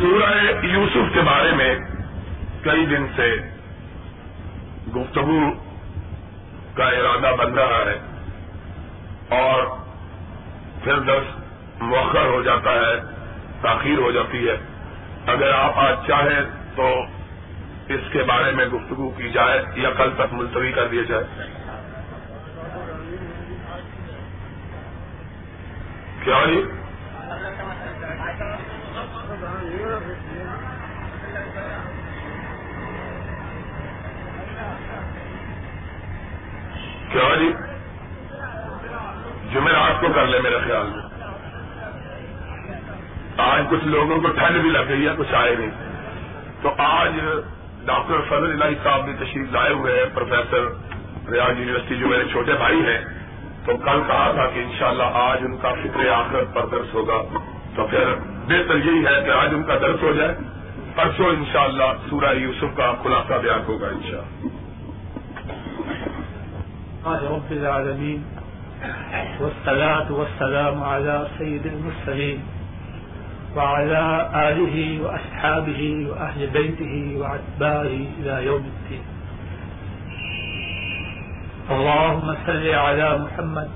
سورہ یوسف کے بارے میں کئی دن سے گفتگو کا ارادہ بن رہا ہے اور پھر دس مؤخر ہو جاتا ہے، تاخیر ہو جاتی ہے۔ اگر آپ آج چاہیں تو اس کے بارے میں گفتگو کی جائے یا کل تک ملتوی کر دیا جائے۔ کیا جی؟ کیا جی؟ جمعرات کو کر لیں میرے خیال میں۔ آج کچھ لوگوں کو ٹھنڈ بھی لگ گئی ہے، کچھ آئے نہیں۔ تو آج ڈاکٹر فضل الہی صاحب بھی تشریف لائے ہوئے ہیں، پروفیسر ریاض یونیورسٹی جو میرے چھوٹے بھائی ہیں۔ تو کل کہا تھا کہ انشاءاللہ آج ان کا فکر آخرت پر درس ہوگا۔ تو پھر بہتر یہی ہے کہ آج ان کا درس ہو جائے۔ پرسوں انشاءاللہ سورہ یوسف کا خلاصہ بیان ہوگا ان شاء والصلاة والسلام على سيد المرسلين. وعلى آله وأصحابه وأهل بيته وأتباعه إلى يوم الدين. اللهم صل على محمد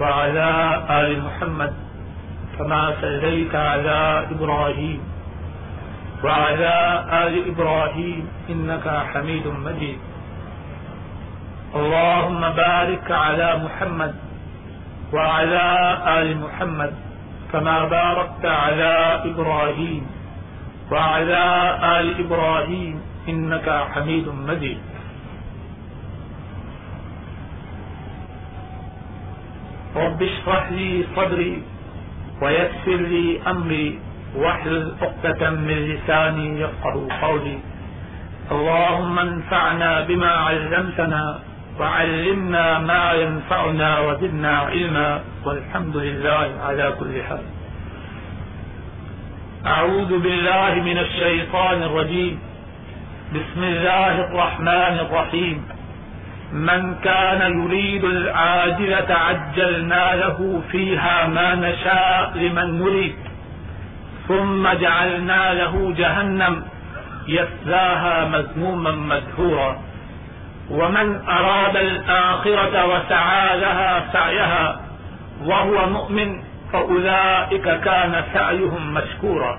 وعلى آل محمد كما صليت على إبراهيم وعلى آل إبراهيم إنك حميد مجيد. اللهم بارك على محمد وعلى آل محمد كما باركت على إبراهيم وعلى آل إبراهيم إنك حميد مجيد. رب اشرح لي صدري ويسر لي أمري واحلل عقدة من لساني يفقه قولي. اللهم انفعنا بما علمتنا وعلمنا ما ينفعنا وزدنا علما، والحمد لله على كل حال. أعوذ بالله من الشيطان الرجيم. بسم الله الرحمن الرحيم. من كان يريد العاجلة عجلنا له فيها ما نشاء لمن نريد. ثم جعلنا له جهنم يسلاها مذموما مدهورا ومن أراد الآخرة وسعى لها سعيها وهو مؤمن فأولئك كان سعيهم مشكورا.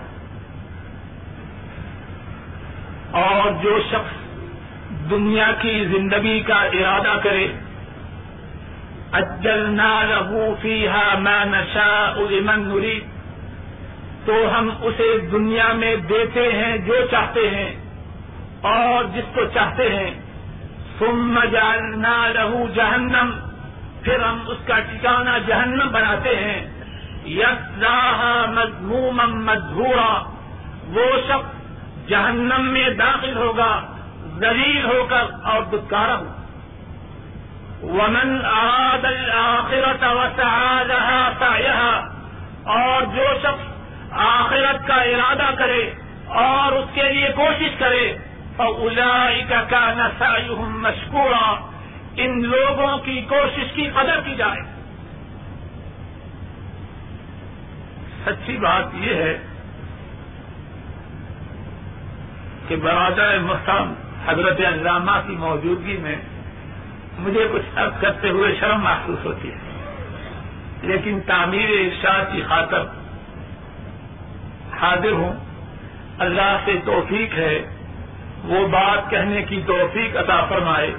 اور جو شخص دنیا کی زندگی کا ارادہ کرے اجلنا له فيها ما نشاء لمن نريد، تو ہم اسے دنیا میں دیتے ہیں جو چاہتے ہیں اور جس کو چاہتے ہیں۔ ثم جعلنا له جہنم پھر ہم اس کا ٹھکانہ جہنم بناتے ہیں. یسلاها مذموما مدھورا. وہ شخص جہنم میں داخل ہوگا، ذلیل ہو کر اور دکارا ہو. ومن اراد الاخرت وسعى لها سعيها اور جو شخص آخرت کا ارادہ کرے اور اس کے لیے کوشش کرے فأولئك كان سعيهم مشكورا۔ ان لوگوں کی کوشش کی قدر کی جائے۔ سچی بات یہ ہے کہ برادر محترم حضرت علامہ کی موجودگی میں مجھے کچھ عرض کرتے ہوئے شرم محسوس ہوتی ہے۔ لیکن تعمیر ارشاد کی خاطر حاضر ہوں۔ اللہ سے توفیق ہے وہ بات کہنے کی توفیق عطا فرمائے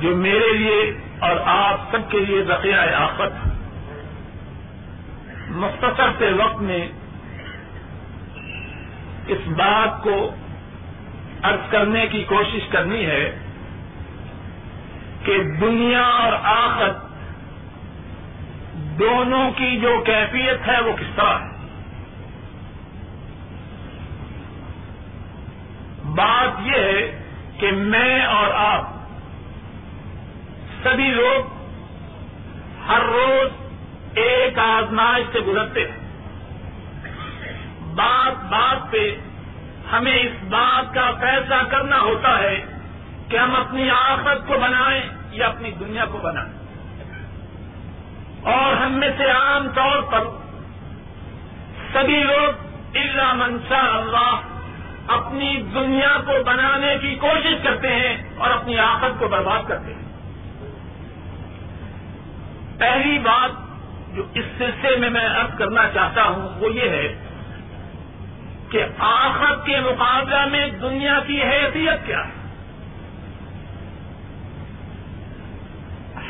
جو میرے لیے اور آپ سب کے لیے ذخیرہ آفت مختصر سے وقت میں اس بات کو ارض کرنے کی کوشش کرنی ہے کہ دنیا اور آخر دونوں کی جو کیفیت ہے وہ کس طرح ہے؟ بات یہ ہے کہ میں اور آپ سبھی لوگ ہر روز ایک آزمائش سے گزرتے ہیں۔ بات بات پہ ہمیں اس بات کا فیصلہ کرنا ہوتا ہے کہ ہم اپنی آخرت کو بنائیں یا اپنی دنیا کو بنائیں۔ اور ہم میں سے عام طور پر سبھی لوگ اللہ منشا اللہ اپنی دنیا کو بنانے کی کوشش کرتے ہیں اور اپنی آفت کو برباد کرتے ہیں۔ پہلی بات جو اس سلسلے میں میں ارد کرنا چاہتا ہوں وہ یہ ہے کہ آخر کے مقابلہ میں دنیا کی حیثیت کیا ہے۔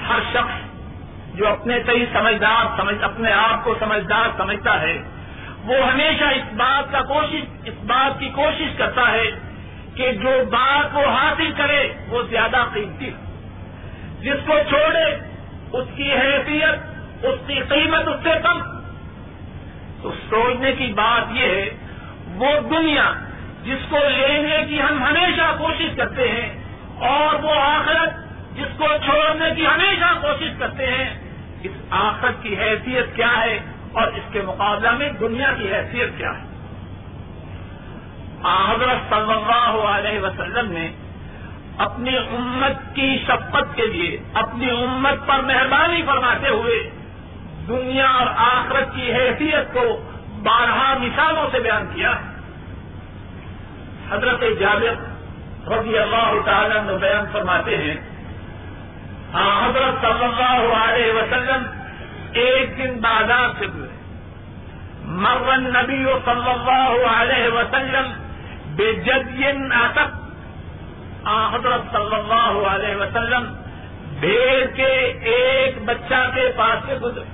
ہر شخص جو اپنے کئی سمجھدار سمجھ، اپنے آپ کو سمجھدار سمجھتا ہے وہ ہمیشہ اس بات کا کوشش اس بات کی کوشش کرتا ہے کہ جو بات وہ حاصل کرے، وہ زیادہ قیمتی جس کو چھوڑے، اس کی حیثیت، اس کی قیمت اس سے کم۔ تو سوچنے کی بات یہ ہے، وہ دنیا جس کو لینے کی ہم ہمیشہ کوشش کرتے ہیں، اور وہ آخرت جس کو چھوڑنے کی ہمیشہ کوشش کرتے ہیں، اس آخرت کی حیثیت کیا ہے؟ اور اس کے مقابلہ میں دنیا کی حیثیت کیا ہے؟ حضرت صلی اللہ علیہ وسلم نے اپنی امت کی شپت کے لیے، اپنی امت پر مہربانی فرماتے ہوئے دنیا اور آخرت کی حیثیت کو بارہ مثالوں سے بیان کیا۔ حضرت جابر رضی اللہ تعالیٰ نے بیان فرماتے ہیں حضرت صلی اللہ علیہ وسلم ایک دن بازار سے گزرے مرن نبی صلی اللہ علیہ وسلم بے جدین آتک حضرت صلی اللہ علیہ وسلم بھیڑ کے ایک بچہ کے پاس سے گزرے۔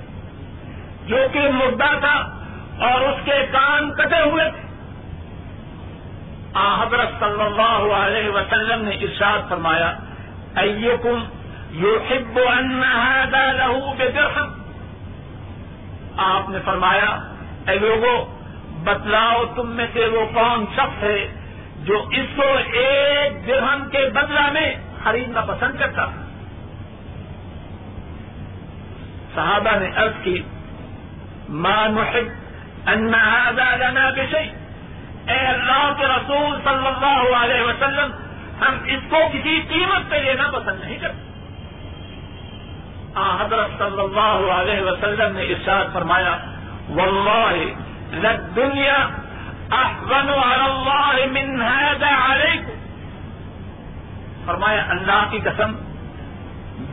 جو کہ مردہ تھا اور اس کے کان کٹے ہوئے تھے۔ حضرت صلی اللہ علیہ وسلم نے ارشاد فرمایا، ایکم يحب أن هذا له بدرهم آپ نے فرمایا، اے لوگوں بتلاؤ تم میں سے وہ کون شخص ہے جو اس کو ایک درہم کے بدلہ میں خریدنا پسند کرتا صحابہ نے عرض کی ماں نحب ان هذا لنا بشيء. اے اللہ کے رسول صلی اللہ علیہ وسلم، ہم اس کو کسی قیمت پہ لینا پسند نہیں کرتے۔ حضرت صلی اللہ علیہ وسلم نے ارشاد فرمایا، واللہ للدنیا احسن على اللہ من هذا علیکم فرمایا، اللہ کی قسم،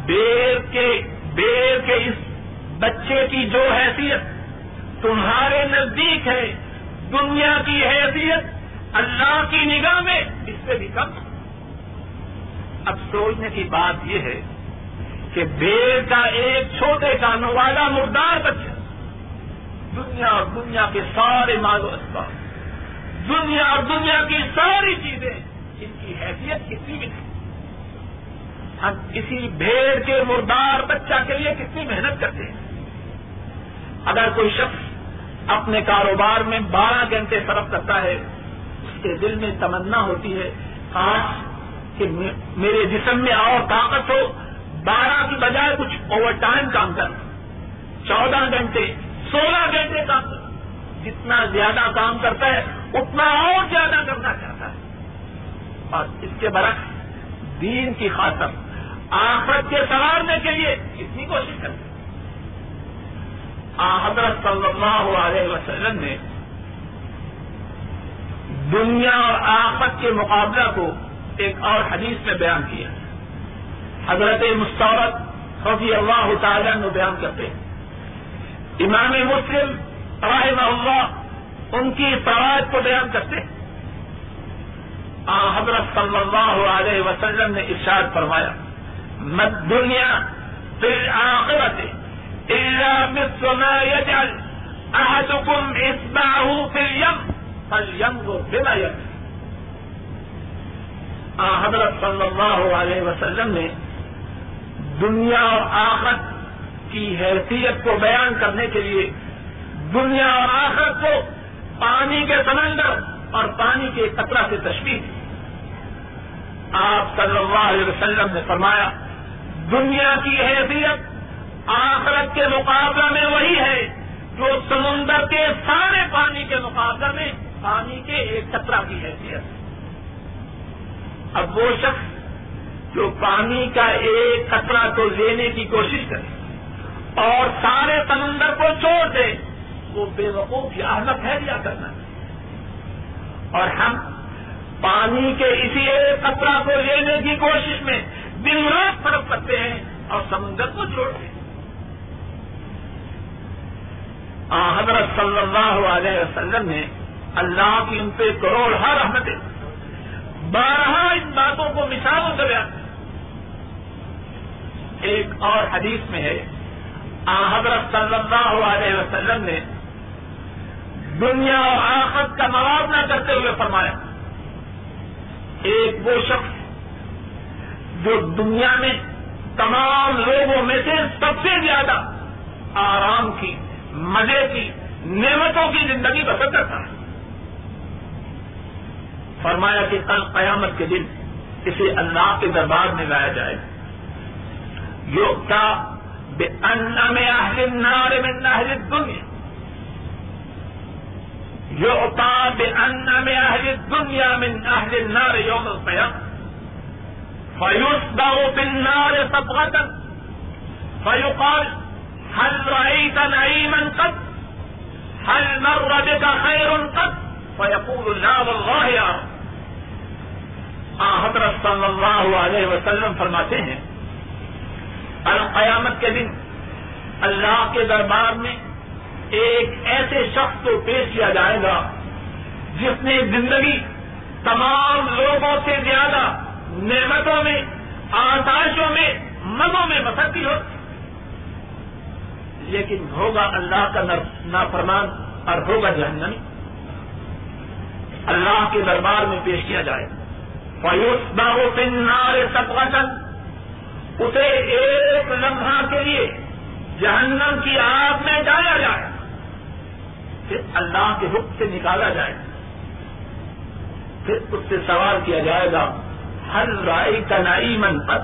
بیر کے بیر کے اس بچے کی جو حیثیت تمہارے نزدیک ہے، دنیا کی حیثیت، اللہ کی نگاہ میں، اس سے بھی کم. اب سوچنے کی بات یہ ہے کہ بیر کا ایک چھوٹے کانوں والا مردار بچہ دنیا اور دنیا کے سارے مال و اسباب، دنیا اور دنیا کی ساری چیزیں ان کی حیثیت کتنی بھی ہم کسی بھیڑ کے مردار بچہ کے لیے کتنی محنت کرتے ہیں۔ اگر کوئی شخص اپنے کاروبار میں بارہ گھنٹے صرف کرتا ہے، اس کے دل میں تمنا ہوتی ہے، کاش کہ میرے جسم میں اور طاقت ہو بارہ کی بجائے کچھ اوور ٹائم کام کر، چودہ گھنٹے، سولہ گھنٹے کام کر۔ جتنا زیادہ کام کرتا ہے، اتنا اور زیادہ کرنا چاہتا ہے۔ اور اس کے برعکس، دین کی خاطر، آخرت کے سوارنے کے لیے کتنی کوشش کرتے حضرت صلی اللہ علیہ وسلم نے دنیا اور آفت کے مقابلہ کو ایک اور حدیث میں بیان کیا۔ حضرت مستورت رضی اللہ تعالیٰ نے بیان کرتے ہیں۔ امام مسلم رحمہ اللہ ان کی فوائد کو بیان کرتے ہیں۔ حضرت صلی اللہ علیہ وسلم نے ارشاد فرمایا مت دنیا پھر آخرت احدكم اصبعه في اليم فلينظر بما يم حضرت صلی اللہ علیہ وسلم نے دنیا اور آخرت کی حیثیت کو بیان کرنے کے لیے دنیا اور آخرت کو پانی کے سمندر اور پانی کے قطرہ سے تشکیل آپ صلی اللہ علیہ وسلم نے فرمایا، دنیا کی حیثیت آخرت کے مقابلہ میں وہی ہے جو سمندر کے سارے پانی کے مقابلہ میں پانی کے ایک قطرہ کی حیثیت۔ اب وہ شخص جو پانی کا ایک قطرہ کو لینے کی کوشش کرے اور سارے سمندر کو چھوڑ دے، وہ بے وقوف یا احمد ہے یا کرنا اور ہم پانی کے اسی ایک قطرہ کو لینے کی کوشش میں دن رات فرق کرتے ہیں اور سمندر کو چھوڑتے ہیں۔ حضرت صلی اللہ علیہ وسلم نے اللہ کی ان پہ کروڑ ہر رحمتیں بارہ ان باتوں کو مثالوں سے بیان ایک اور حدیث میں ہے حضرت صلی اللہ علیہ وسلم نے دنیا اور آخت کا موازنہ کرتے ہوئے فرمایا۔ ایک وہ شخص جو دنیا میں تمام لوگوں میں سے سب سے زیادہ آرام کی، مزے کی، نعمتوں کی زندگی بسر کرتا ہے۔ فرمایا کہ کل قیامت کے دن اسے اللہ کے دربار میں لایا جائے یوگتا بے ان میں اہل نار میں نہر دنیا یوگتا بے ان میں اہل دنیا میں اہل نار یوم القیام فیوس باؤ بن نار سب فیوقال هل رأيت نعيما قد هل مر بك خير قد فيقول لا والله يا رب حضرت صلی اللہ علیہ وسلم فرماتے ہیں، القیامت کے دن اللہ کے دربار میں ایک ایسے شخص کو پیش کیا جائے گا جس نے زندگی تمام لوگوں سے زیادہ نعمتوں میں آتاشوں میں مزوں میں بسر کی ہوتی لیکن ہوگا اللہ کا نافرمان اور ہوگا جہنمی۔ اللہ کے دربار میں پیش کیا جائے۔ گا فیوس باہو پن نارے اسے ایک لمحہ کے لیے جہنم کی آگ میں ڈالا جائے۔ پھر اللہ کے حکم سے نکالا جائے۔ پھر اس سے سوال کیا جائے گا ہر رائے کا نائی من پر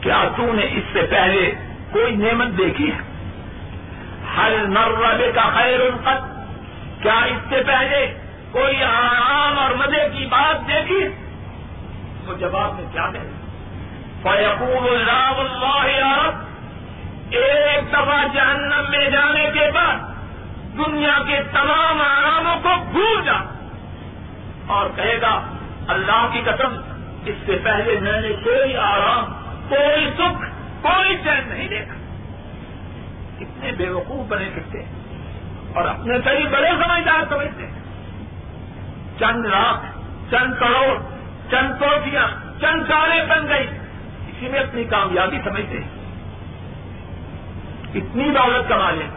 کیا تو نے اس سے پہلے کوئی نعمت دیکھی ہے؟ ہر مربے کا خیر القت کیا اس سے پہلے کوئی آرام اور مزے کی بات دیکھی وہ جواب میں کیا دیں فیقول اللہ اللہ ایک دفعہ جہنم میں جانے کے بعد دنیا کے تمام آراموں کو بھول جا۔ اور کہے گا، اللہ کی قسم، اس سے پہلے میں نے کوئی آرام، کوئی سکھ، کوئی چین نہیں دیکھا۔ کتنے بے وقوف بنے پھرتے ہیں اور اپنے کئی بڑے سمجھدار سمجھتے ہیں۔ چند لاکھ چند کروڑ، چند کوٹیاں چند کاریں بن گئی اسی میں اپنی کامیابی سمجھتے ہیں۔ اتنی دولت کما لیں۔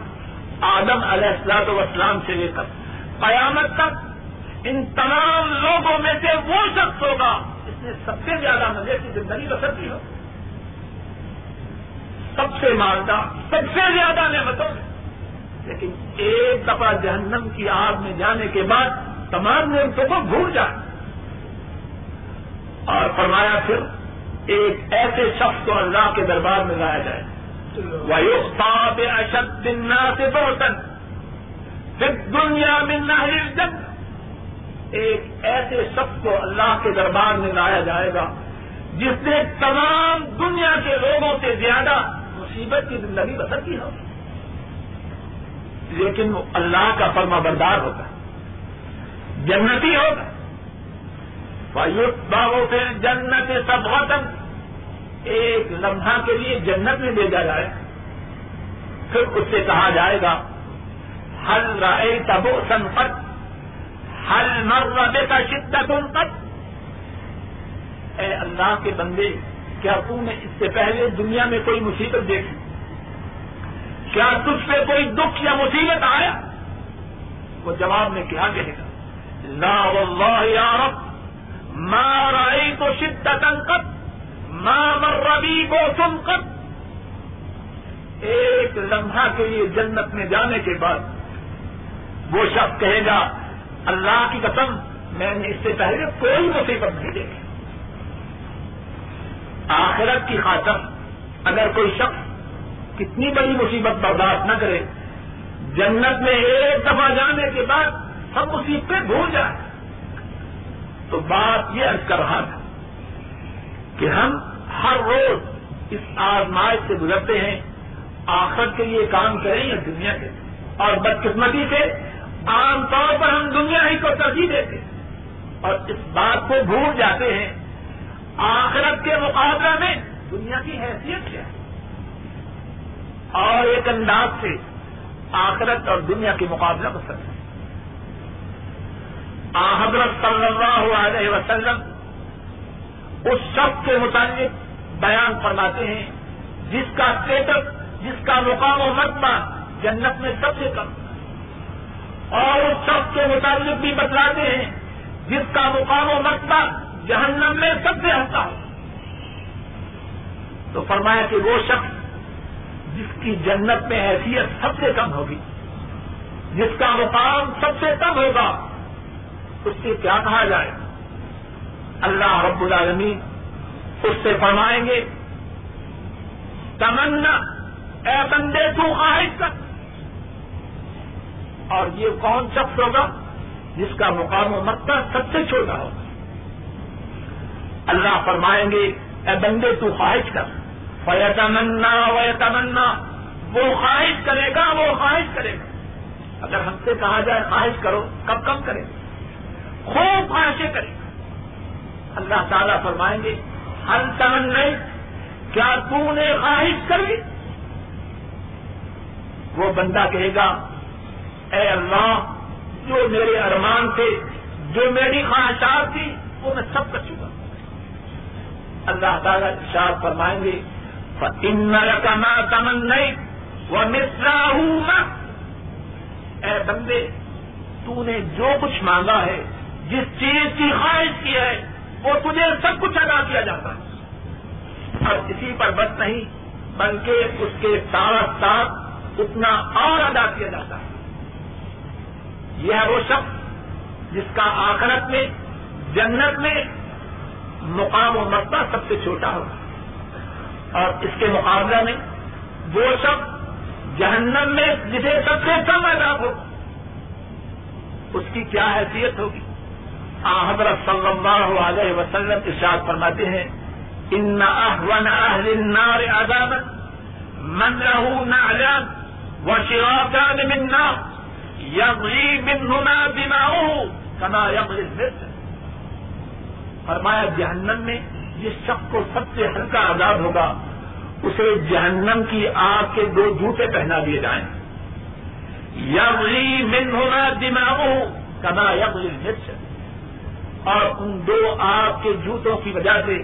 آدم علیہ السلاط وسلام سے لے کر قیامت تک ان تمام لوگوں میں سے وہ شخص ہوگا جس نے سب سے زیادہ مزے کی زندگی بسر کی ہوگی سب سے مالدار سب سے زیادہ نعمتوں لیکن ایک دفعہ جہنم کی آگ میں جانے کے بعد تمام نعمتوں کو بھول جائے اور فرمایا پھر، ایک ایسے شخص کو اللہ کے دربار میں لایا جائے۔ ویوستاب اشد دنیا سے برتن پھر دنیا میں نہ ایک ایسے شخص کو اللہ کے دربار میں لایا جائے گا، جس نے تمام دنیا کے لوگوں سے زیادہ مصیبت کی زندگی بسر کی ہوگی لیکن وہ اللہ کا فرما بردار ہوگا جنتی ہوگا فیوت باغوں سے جنت سب ایک لمحہ کے لیے جنت میں بھیجا جائے۔ پھر اس سے کہا جائے گا ہل رائے تبو سنپت ہل مر کا شدت ان اے اللہ کے بندے، کیا تم نے اس سے پہلے دنیا میں کوئی مصیبت دیکھی؟ کیا تجھ پہ کوئی دکھ یا مصیبت آیا؟ وہ جواب میں کیا کہے گا؟ لا واللہ یا رب، ما رائی تو شدت قد ما مربی کو سن قد ایک لمحہ کے لیے جنت میں جانے کے بعد وہ شخص کہے گا، اللہ کی قسم، میں نے اس سے پہلے کوئی مصیبت نہیں دیکھی۔ آخرت کی خاطر اگر کوئی شخص کتنی بڑی مصیبت برداشت نہ کرے، جنت میں ایک دفعہ جانے کے بعد سب مصیبتیں بھول جائیں۔ تو بات یہ عرض کر رہا تھا کہ ہم ہر روز اس آزمائش سے گزرتے ہیں آخر کے لیے کام کریں یا دنیا کے، اور بدقسمتی سے عام طور پر ہم دنیا ہی کو ترجیح دیتے ہیں۔ اور اس بات کو بھول جاتے ہیں، آخرت کے مقابلہ میں دنیا کی حیثیت کیا ہے۔ اور ایک انداز سے آخرت اور دنیا کے مقابلہ کو سکتے حضرت صلی اللہ علیہ وسلم اس شخص کے متعلق بیان فرماتے ہیں، جس کا اسٹیٹس جس کا مقام و مرتبہ جنت میں سب سے کم اور اس شخص کے متعلق بھی بتلاتے ہیں، جس کا مقام و مرتبہ جہنم میں سب سے ہلکا ہو تو فرمایا کہ وہ شخص جس کی جنت میں حیثیت سب سے کم ہوگی، جس کا مقام سب سے کم ہوگا اس سے کیا کہا جائے؟ اللہ رب العالمین اس سے فرمائیں گے، تمنا، اے بندے تو خواہش کر۔ اور یہ کون شخص ہوگا جس کا مقام و مرتبہ سب سے چھوٹا ہوگا اللہ فرمائیں گے، اے بندے تو خواہش کر۔ فیتمنا ویتمنا وہ خواہش کرے گا، وہ خواہش کرے گا۔ اگر ہم سے کہا جائے خواہش کرو، کب کم کرے گا؟ خوب خواہشیں کرے گا اللہ تعالیٰ فرمائیں گے، ہر تمن نہیں کیا تو نے خواہش کر لی وہ بندہ کہے گا، اے اللہ، جو میرے ارمان تھے، جو میری خواہشات تھی وہ میں سب کر چکا۔ اللہ تعالیٰ اشار فرمائیں گے ان کا نا تمن نہیں وہ مصرا ہوں اے بندے، تو نے جو کچھ مانگا ہے جس چیز کی خواہش کی ہے، وہ تجھے سب کچھ ادا کیا جاتا ہے۔ اور اسی پر بس نہیں، بلکہ اس کے ساتھ ساتھ اتنا اور ادا کیا جاتا ہے۔ یہ ہے وہ شخص جس کا آخرت میں، جنت میں مقام و مرتبہ سب سے چھوٹا ہوگا۔ اور اس کے مقابلہ میں وہ سب جہنم میں جسے سب سے کم عذاب ہو، اس کی کیا حیثیت ہوگی؟ حضرت صلی اللہ علیہ وسلم ارشاد فرماتے ہیں، ان احون اہل النار عذابا، من له نعلان وشراكان من نار يغلي منهما دماؤه كما يغلي المرس فرمایا، جہنم میں جس شخص کو سب سے ہلکا عذاب ہوگا، اسے جہنم کی آگ کے دو جوتے پہنا دیے جائیں۔ یغلی من ہونا دماغ کدا یغلی مرچ اور ان دو آگ کے جوتوں کی وجہ سے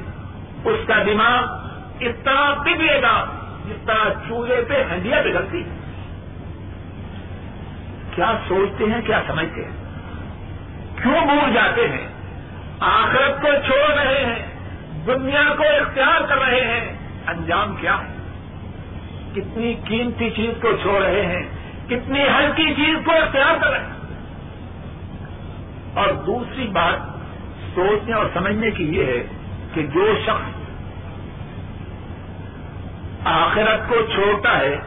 اس کا دماغ اس طرح بگڑے گا جس طرح چولہے پہ ہنڈیاں بگڑتی کیا سوچتے ہیں، کیا سمجھتے ہیں؟ کیوں بھول جاتے ہیں؟ آخرت کو چھوڑ رہے ہیں، دنیا کو اختیار کر رہے ہیں۔ انجام کیا ہے؟ کتنی قیمتی چیز کو چھوڑ رہے ہیں، کتنی ہلکی چیز کو اختیار کر رہے ہیں۔ اور دوسری بات سوچنے اور سمجھنے کی یہ ہے کہ جو شخص آخرت کو چھوڑتا ہے،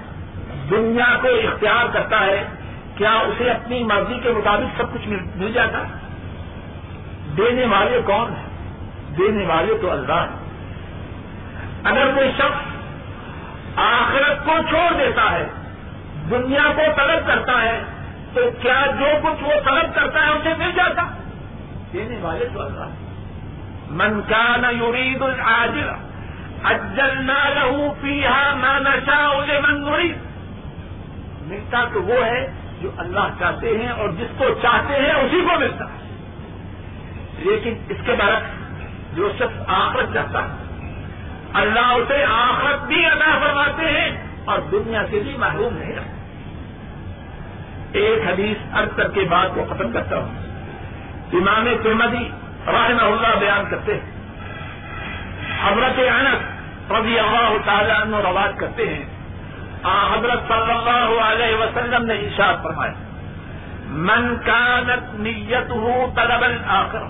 دنیا کو اختیار کرتا ہے، کیا اسے اپنی مرضی کے مطابق سب کچھ مل جاتا؟ ہے دینے والے کون ہیں؟ دینے والے تو اللہ ہیں۔ اگر کوئی شخص آخرت کو چھوڑ دیتا ہے، دنیا کو طلب کرتا ہے، تو کیا جو کچھ وہ طلب کرتا ہے، اسے مل جاتا؟ دینے والے تو اللہ من کا نہ یورید العاجل اجل نہ رہو پیہا نہ نشا اسے من ملتا تو وہ ہے جو اللہ چاہتے ہیں اور جس کو چاہتے ہیں اسی کو ملتا ہے۔ لیکن اس کے برعکس جو شخص آخرت چاہتا ہے اللہ اسے آخرت بھی ادا فرماتے ہیں اور دنیا سے بھی محروم نہیں رکھتے ایک حدیث ارد کر کے بات کو ختم کرتا ہوں۔ امام ترمدی رحمہ اللہ بیان کرتے ہیں۔ حضرت انس رضی اللہ تعالیٰ عنہ روایت کرتے ہیں۔ حضرت صلی اللہ علیہ وسلم نے ارشاد فرمایا، من كانت نیته طلب الاخره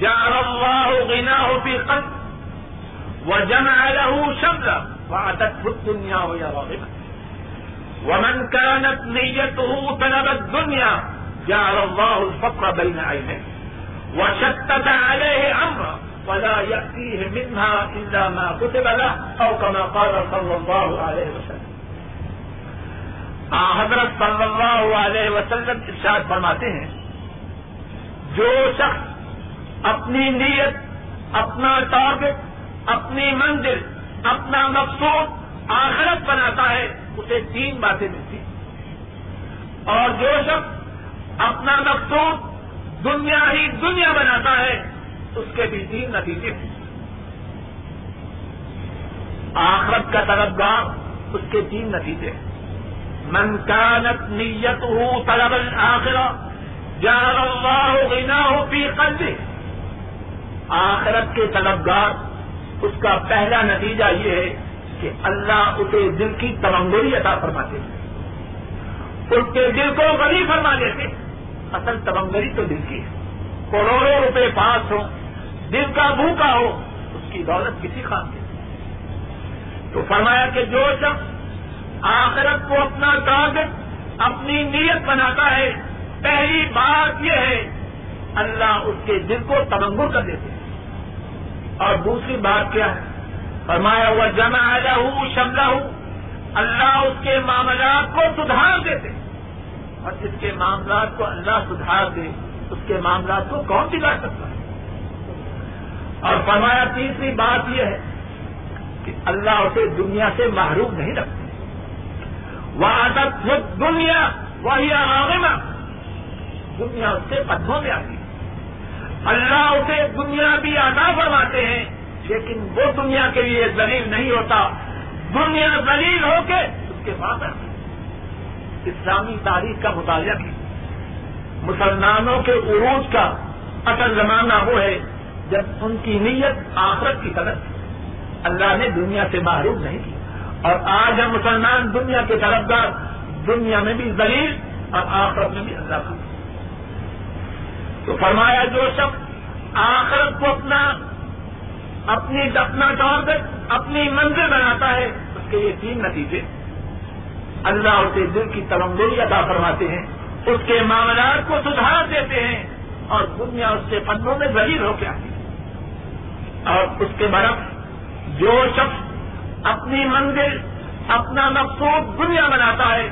جعل الله غناه في قلب وجمع له شملا وعدته الدنيا وهي راغبة ومن كانت نيته طلب الدنيا جعل الله الفقر بين عينيه وشتت عليه امرا ولا يأتيه منها إلا ما كتب له أو كما قال صلى الله عليه وسلم. حضرت صلی اللہ علیہ وسلم ارشاد فرماتے ہیں، جو شخص اپنی نیت، اپنا ٹارگٹ اپنی منزل، اپنا مقصود آخرت بناتا ہے، اسے تین باتیں ملتی اور جو شخص اپنا مقصود دنیا ہی دنیا بناتا ہے، اس کے بھی تین نتیجے ہیں۔ آخرت کا طلبگار، اس کے تین نتیجے من کانت نیت ہو طلب آخرا جان اللہ غنا ہو پی قلبی آخرت کے طلبگار، اس کا پہلا نتیجہ یہ ہے کہ اللہ اسے دل کی تمنگوری عطا فرماتے ہیں۔ اس کے دل کو غنی فرما دیتے اصل تمنگری تو دل کی ہے۔ کروڑوں روپے پاس ہو دل کا بھوکا ہو اس کی دولت کسی خان کی تو فرمایا کہ جو شخص آخرت کو اپنا ٹارگٹ اپنی نیت بناتا ہے، پہلی بات یہ ہے، اللہ اس کے دل کو تمنگر کر دیتے اور دوسری بات کیا ہے؟ فرمایا ہوا جمع آیا ہوں شملہ ہوں اللہ اس کے معاملات کو سدھار دیتے اور جس کے معاملات کو اللہ سدھار دے، اس کے معاملات کو کون بگاڑ سکتا ہے؟ اور فرمایا، تیسری بات یہ ہے کہ اللہ اسے دنیا سے محروم نہیں رکھتے وہ عادت دنیا، وہی عامہ دنیا اس سے پدھوں میں آتی ہے۔ اللہ اسے دنیا بھی آگاہ فرماتے ہیں، لیکن وہ دنیا کے لیے دلیل نہیں ہوتا۔ دنیا دلیل ہو کے اس کے بعد آتی اسلامی تاریخ کا مطالعہ بھی مسلمانوں کے عروج کا اصل زمانہ وہ ہے جب ان کی نیت آخرت کی طرف اللہ نے دنیا سے معروف نہیں کی اور آج ہم مسلمان دنیا کے طرفدار دنیا میں بھی دلیل اور آخرت میں بھی اللہ کا۔ تو فرمایا جو شخص آخرت کو اپنا، اپنی اپنا طور اپنی منزل بناتا ہے، اس کے یہ تین نتیجے۔ اللہ اسے دل کی تلمبری ادا فرماتے ہیں، اس کے معاملات کو سدھار دیتے ہیں اور دنیا اس سے پندروں میں ذریع ہو کے آتی ہے۔ اور اس کے برف جو شخص اپنی منزل، اپنا مقصود دنیا بناتا ہے،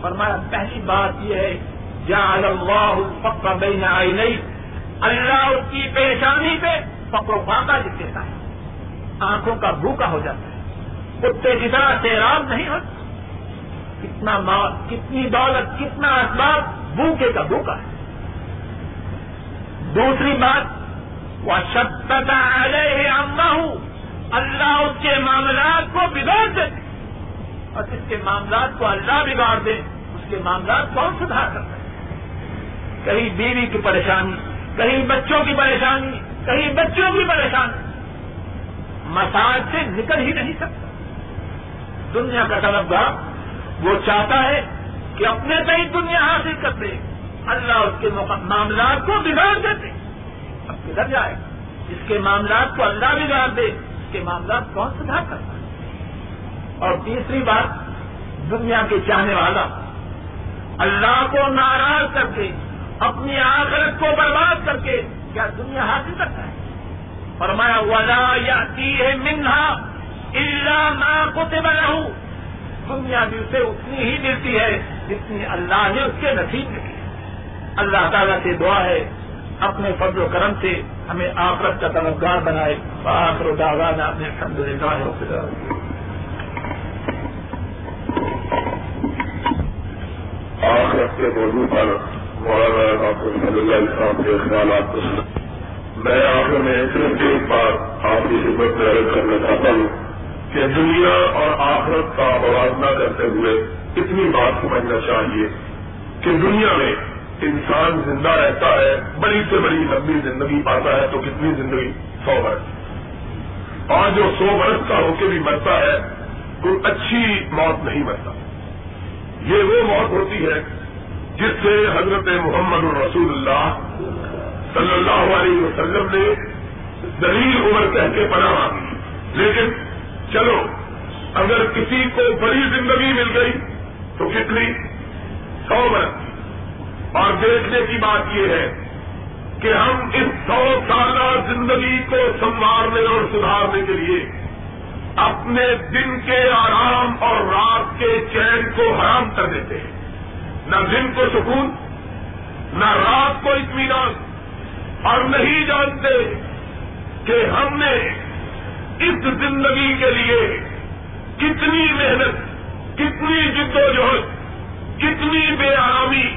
فرمایا، پہلی بات یہ ہے جہاں اللہ پکا بین آئی نہیں اللہ اس کی پریشانی پہ پکڑو پاتا جس دیتا ہے۔ آنکھوں کا بھوکا ہو جاتا ہے۔ کتے کی طرح سیراب نہیں ہوتا۔ کتنا مال، کتنی دولت، کتنا اسباب بھوکے کا بھوکا ہے۔ دوسری بات وہ ستتا اما ہوں اللہ اس کے معاملات کو بگاڑ دے۔ اور جس کے معاملات کو اللہ بگاڑ دے، اس کے معاملات کون سدھار کرتا ہے کہیں بیوی کی پریشانی، کہیں بچوں کی پریشانی، کہیں بچوں کی پریشانی۔ مساج سے نکل ہی نہیں سکتا۔ دنیا کا طلبگار وہ چاہتا ہے کہ اپنے کئی دنیا حاصل کر دے۔ اللہ اس کے معاملات کو بگاڑ دیتے اب کدھر جائے؟ جس کے معاملات کو اللہ بگاڑ دے۔ اس کے معاملات کون سدھار کرتا ہے؟ اور تیسری بات، دنیا کے چاہنے والا۔ اللہ کو ناراض کر کے، اپنی آخرت کو برباد کر کے کیا دنیا حاصل کرتا ہے؟ فرمایا، ولا یا ہے منہا اللہ ماں کو رہوں دنیا بھی اسے اتنی ہی ملتی ہے جتنی اللہ نے اس کے نصیب میں کی۔ اللہ تعالیٰ سے دعا ہے، اپنے فضل و کرم سے ہمیں آخرت کا طلبگار بنائے۔ آخر و داغانا اپنے الحمد للہ آخرت کے موضوع پر مولانا ڈاکٹر صلی اللہ صاحب کے خیالات۔ میں آخر میں صرف ایک بار آپ کی خدمت میں کرنا چاہتا ہوں۔ کہ دنیا اور آخرت کا موازنہ کرتے ہوئے اتنی بات سمجھنا چاہیے کہ دنیا میں انسان زندہ رہتا ہے، بڑی سے بڑی لمبی زندگی پاتا ہے تو کتنی زندگی؟ سو برس۔ اور جو سو برس کا ہو کے بھی مرتا ہے، کوئی اچھی موت نہیں مرتا۔ یہ وہ موت ہوتی ہے جس سے حضرت محمد الرسول اللہ صلی اللہ علیہ وسلم نے دلیل عمر کہہ کے پناہ لیکن چلو، اگر کسی کو بڑی زندگی مل گئی تو کتنی؟ سو برس۔ اور دیکھنے کی بات یہ ہے کہ ہم اس سو سالہ زندگی کو سنوارنے اور سدھارنے کے لیے اپنے دن کے آرام اور رات کے چین کو حرام کر دیتے ہیں۔ نہ دن کو سکون، نہ رات کو اطمینان۔ اور نہیں جانتے کہ ہم نے اس زندگی کے لیے کتنی محنت، کتنی جد و جہد، کتنی بے آرامی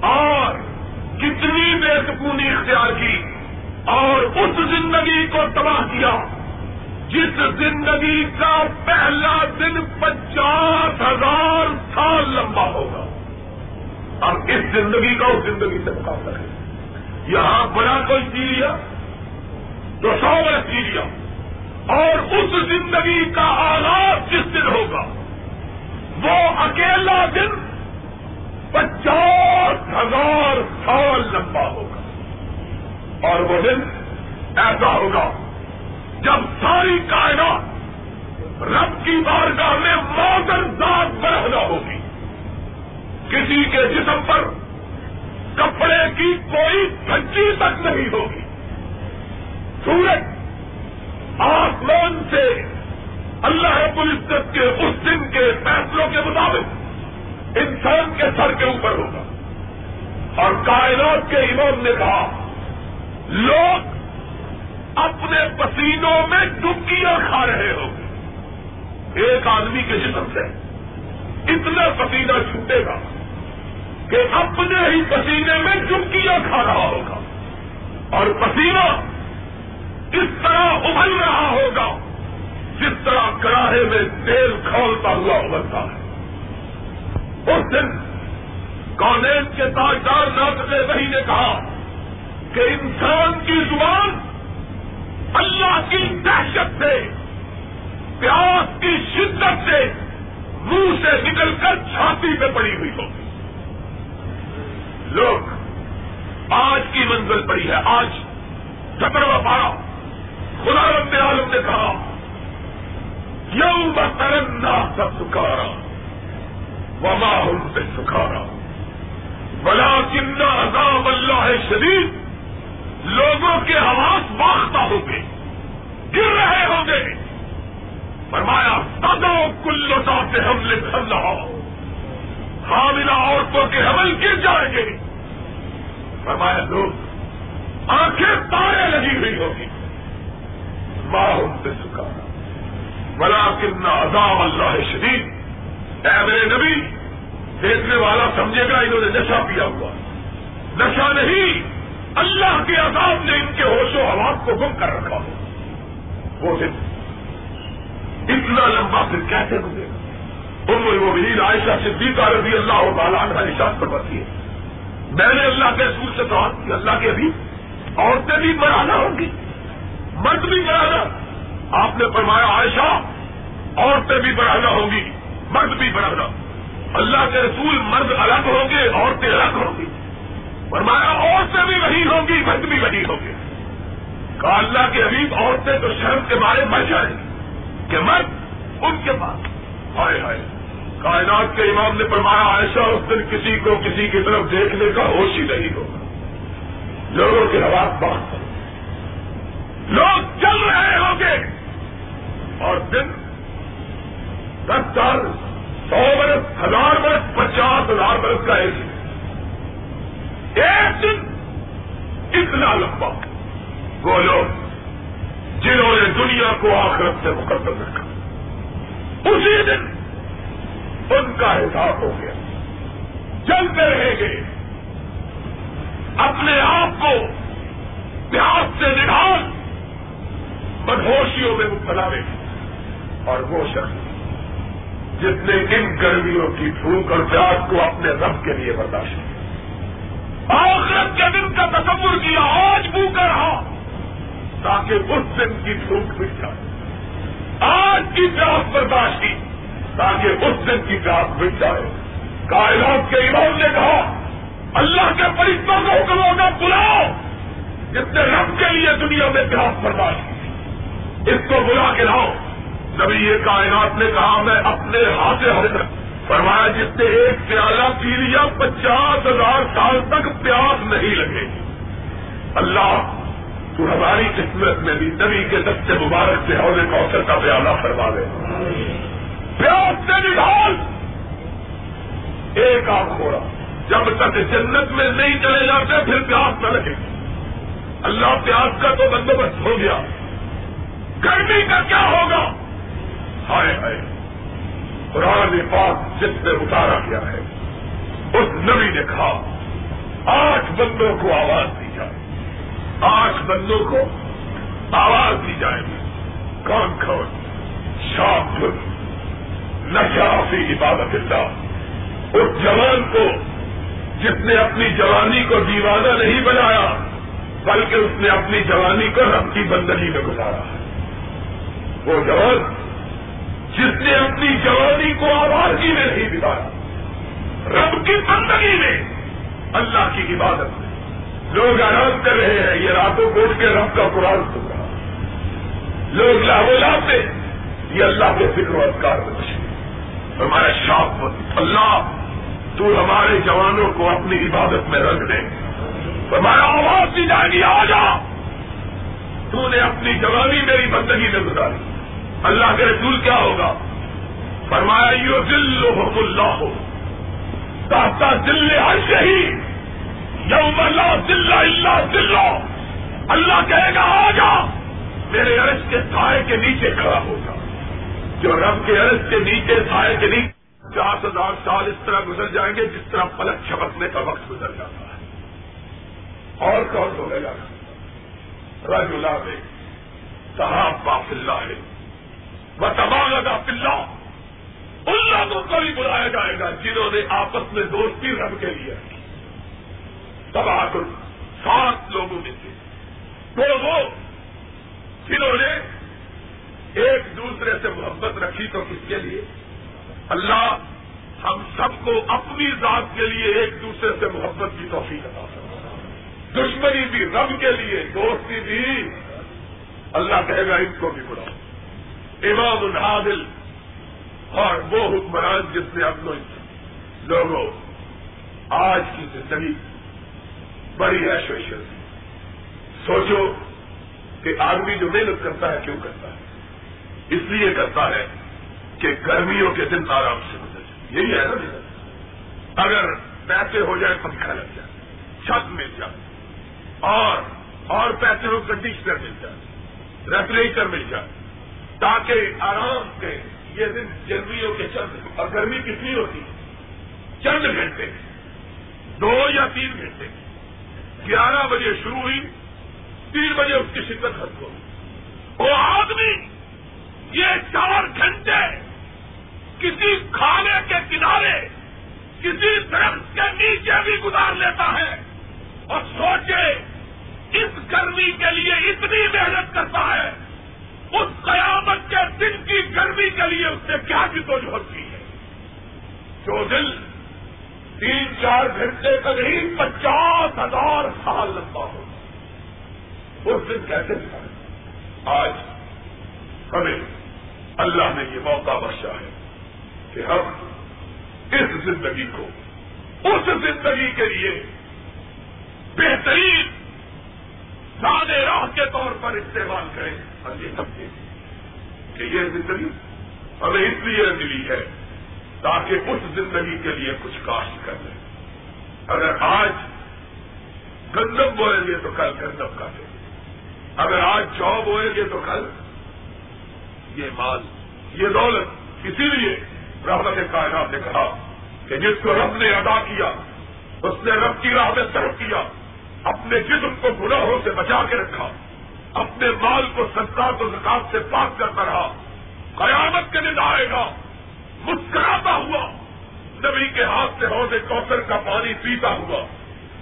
اور کتنی بے سکونی اختیار کی اور اس زندگی کو تباہ کیا، جس زندگی کا پہلا دن پچاس ہزار سال لمبا ہوگا۔ اب اس زندگی کا اس زندگی سے مقابلہ ہے یہاں بڑا کوئی سی لیا تو سو برس سی لیا اور اس زندگی کا آغاز جس دن ہوگا، وہ اکیلا دن پچاس ہزار سال لمبا ہوگا۔ اور وہ دن ایسا ہوگا جب ساری کائنات رب کی بارگاہ میں موتر ذات برہنا ہوگی۔ کسی کے جسم پر کپڑے کی کوئی دھجی تک نہیں ہوگی۔ سورج آسمان سے اللہ رب العزت کے اس دن کے فیصلوں کے مطابق انسان کے سر کے اوپر ہوگا۔ اور کائنات کے امام نے کہا، لوگ اپنے پسینوں میں ڈبکیاں کھا رہے ہوں۔ گے ایک آدمی کے جسم سے اتنا پسینہ چھوٹے گا کہ اپنے ہی پسینے میں ڈبکیاں کھا رہا ہوگا۔ اور پسینہ اس طرح ابل رہا ہوگا، جس طرح کراہے میں تیل کھولتا ہوا ابلتا ہے۔ اس دن کالج کے تاجدار ناطق وہی نے کہا کہ انسان کی زبان اللہ کی دہشت سے، پیاس کی شدت سے منہ سے نکل کر چھاتی پہ پڑی ہوئی ہو۔ لوگ، آج کی منزل پڑی ہے، آج سترواں پارا خدا رب عالم نے کہا یوں بترنا سب سکھارا وما ہم سے سکھارا بلا کنہ عذاب اللہ شدید، لوگوں کے حواس باختہ ہوں گے، گر رہے ہوں گے۔ فرمایا سدو کلوتا سے حملے چل رہا حاملہ عورتوں کے حمل گر جائیں گے۔ فرمایا، لوگ، آنکھیں تارے لگی ہوئی ہوگی ماہم سے سکھا بلا کتنا عذاب اللہ شدید. اے میرے نبی، دیکھنے والا سمجھے گا انہوں نے نشہ پیا ہوا. نشہ نہیں، اللہ کے عذاب نے ان کے ہوش و حواس کو گم کر رکھا ہو وہ دن اتنا لمبا پھر کیسے گزرے؟ گا ان وہ بھی عائشہ صدیقہ رضی اللہ تعالیٰ عنہ نشان پر بتی ہے. میں نے اللہ کے سور سے کہا کہ اللہ کے ابھی عورتیں بھی بڑھانا ہوں گی. مرد بھی بڑھانا آپ نے فرمایا عائشہ، عورتیں بھی بڑھانا ہوں گی، مرد بھی بڑھانا اللہ کے رسول مرد الگ ہوں گے، عورتیں الگ ہوں گی۔ فرمایا عورتیں بھی وہی ہوں گی، مرد بھی وہی ہوں گے۔ کہا اللہ کے حبیب، عورتیں تو شرم کے بارے مر جائیں گی۔ کہ مرد، ان کے پاس۔ ہائے ہائے۔ کائنات کے امام نے فرمایا ایسا اس دن کسی کو کسی کی طرف دیکھنے کا ہوش ہی نہیں ہوگا۔ لوگوں کے حوات بات لوگ چل رہے ہوں گے اور دن دس سال سو برس، ہزار برس، پچاس ہزار برس کا ایک ایک دن اتنا لمبا۔ وہ لوگ جنہوں نے دنیا کو آخرت سے مقدم رکھا۔ اسی دن ان کا حساب ہو گیا۔ چلتے رہیں گے۔ اپنے آپ کو پیاس سے نڈال بدہوشیوں میں مبتلا میں اور وہ شخص جس نے ان گرمیوں کی پھوک اور پیاس کو اپنے رب کے لیے برداشت کیا۔ آخرت کے دن کا تصور کیا، آج بو کر رہا۔ تاکہ اس دن کی بھوک مٹ جائے۔ آج کی پیاس برداشت کی، تاکہ اس دن کی پیاس مٹ جائے۔ کائنات کے امام نے کہا، اللہ کے فرشتوں کو حکم ہوگا بلاؤ، جس نے رب کے لیے دنیا میں پیاس برداشت کی۔ اس کو بلا کے لاؤ۔ نبی یہ کائنات نے کہا، میں اپنے ہاتھ سے فرمایا، جس نے ایک پیالہ پی لیا، پچاس ہزار سال تک پیاس نہیں لگے اللہ، تو ہماری قسمت میں بھی نبی کے دستے مبارک سے حوض کوثر کا پیالہ فرما دے۔ پیاس سے نکال۔ ایک آنکھ ہو رہا جب تک جنت میں نہیں چلے جاتے، پھر پیاس نہ لگے۔ اللہ، پیاس کا تو بندوبست ہو گیا۔ گرمی کا کیا ہوگا؟ ہائے ہائے، قرآن پاک جس میں اتارا گیا ہے، اس نبی نے کہا، آٹھ بندوں کو آواز دی جائے۔ آٹھ بندوں کو آواز دی جائے۔ گی کون؟ کون شاپ نشافی عبادت اللہ۔ اس جوان کو جس نے اپنی جوانی کو دیوانہ نہیں بنایا، بلکہ اس نے اپنی جوانی کو رب کی بندگی میں گزارا۔ وہ جوان جس نے اپنی جوانی کو آبادی میں نہیں بتایا، رب کی بندگی میں اللہ کی عبادت میں۔ لوگ آرام کر رہے ہیں، یہ راتوں کو کے رب کا قرآن سن رہا لوگ لاہو لاتے یہ اللہ کے فکر و اذکار میں ہمارا شاپ اللہ، تو ہمارے جوانوں کو اپنی عبادت میں رکھ دے۔ ہمارا آواز دی جائے گی، آ جا۔ تو نے اپنی جوانی میری بندگی میں گزاری۔ اللہ کے رسول کیا ہوگا؟ فرمایا یو دل ہو اللہ. ہو داتا دل ہر شہی یوم اللہ دل اللہ دل اللہ کہے گا آ جا میرے عرض کے سائے کے نیچے کھڑا ہوگا جو رب کے عرض کے نیچے سائے کے نیچے پچاس ہزار سال اس طرح گزر جائیں گے جس طرح پلک چھپکنے کا وقت گزر جاتا ہے. اور کون ہو گیا رج اللہ میں صحاب باف اللہ. ہے وہ تباہ لگا پلّا ان لوگوں کو بھی بلایا جائے گا جنہوں نے آپس میں دوستی رب کے لیے۔ تباہ سات لوگوں میں سے۔ تو وہ جنہوں نے ایک دوسرے سے محبت رکھی تو کس کے لیے؟ اللہ ہم سب کو اپنی ذات کے لیے ایک دوسرے سے محبت کی توفیق عطا کرتا دشمنی بھی رب کے لیے، دوستی بھی۔ اللہ کہے گا ان کو بھی بلاؤ۔ امام العادل اور وہ حکمران جس نے اپنے لوگوں آج کی زندگی بڑی ایشویشن سوچو کہ آدمی جو محنت کرتا ہے، کیوں کرتا ہے؟ اس لیے کرتا ہے کہ گرمیوں کے دن آرام سے گزر جائے۔ یہی ہے نا میرا اگر پیسے ہو جائے پنکھا لگ جائے۔ چھت مل جائے۔ اور اور پیسے ہو کنڈیشنر مل جائے۔ ریفریجریٹر مل جائے۔ تاکہ آرام سے یہ دن گرمیوں کے چند، اور گرمی کتنی ہوتی؟ چند گھنٹے، دو یا تین گھنٹے۔ گیارہ بجے شروع ہوئی، تین بجے اس کی شدت ختم ہوئی۔ وہ آدمی یہ چار گھنٹے کسی کھانے کے کنارے، کسی درخت کے نیچے بھی گزار لیتا ہے اور سوچے اس گرمی کے لیے اتنی محنت کرتا ہے۔ اس قیامت کے دن کی گرمی کے لیے اس نے کیا جدوجہد کی ہے؟ جو دل تین چار گھنٹے کا نہیں، پچاس ہزار سال لمبا ہو۔ اس دن کیسے دکھائے آج ہمیں اللہ نے یہ موقع بخشا ہے کہ ہم اس زندگی کو، اس زندگی کے لیے بہترین سادے راہ کے طور پر استعمال کریں۔ ہاں جی، اور یہ سمجھیں کہ یہ زندگی ہمیں اس لیے ملی ہے تاکہ اس زندگی کے لیے کچھ کاشت کر لیں۔ اگر آج گندم بولیں گے تو کل گندم کا دیں اگر آج جاب بوئیں گے تو کل یہ مال، یہ دولت اسی لیے رحمت کائنات نے کہا کہ جس کو رب نے ادا کیا، اس نے رب کی راہ میں طرف کیا۔ اپنے جسم کو گناہوں سے بچا کے رکھا، اپنے مال کو سنسار و زکات سے پاک کرتا رہا۔ قیامت کے دن آئے گا، مسکراتا ہوا۔ نبی کے ہاتھ سے حوض کوثر کا پانی پیتا ہوا۔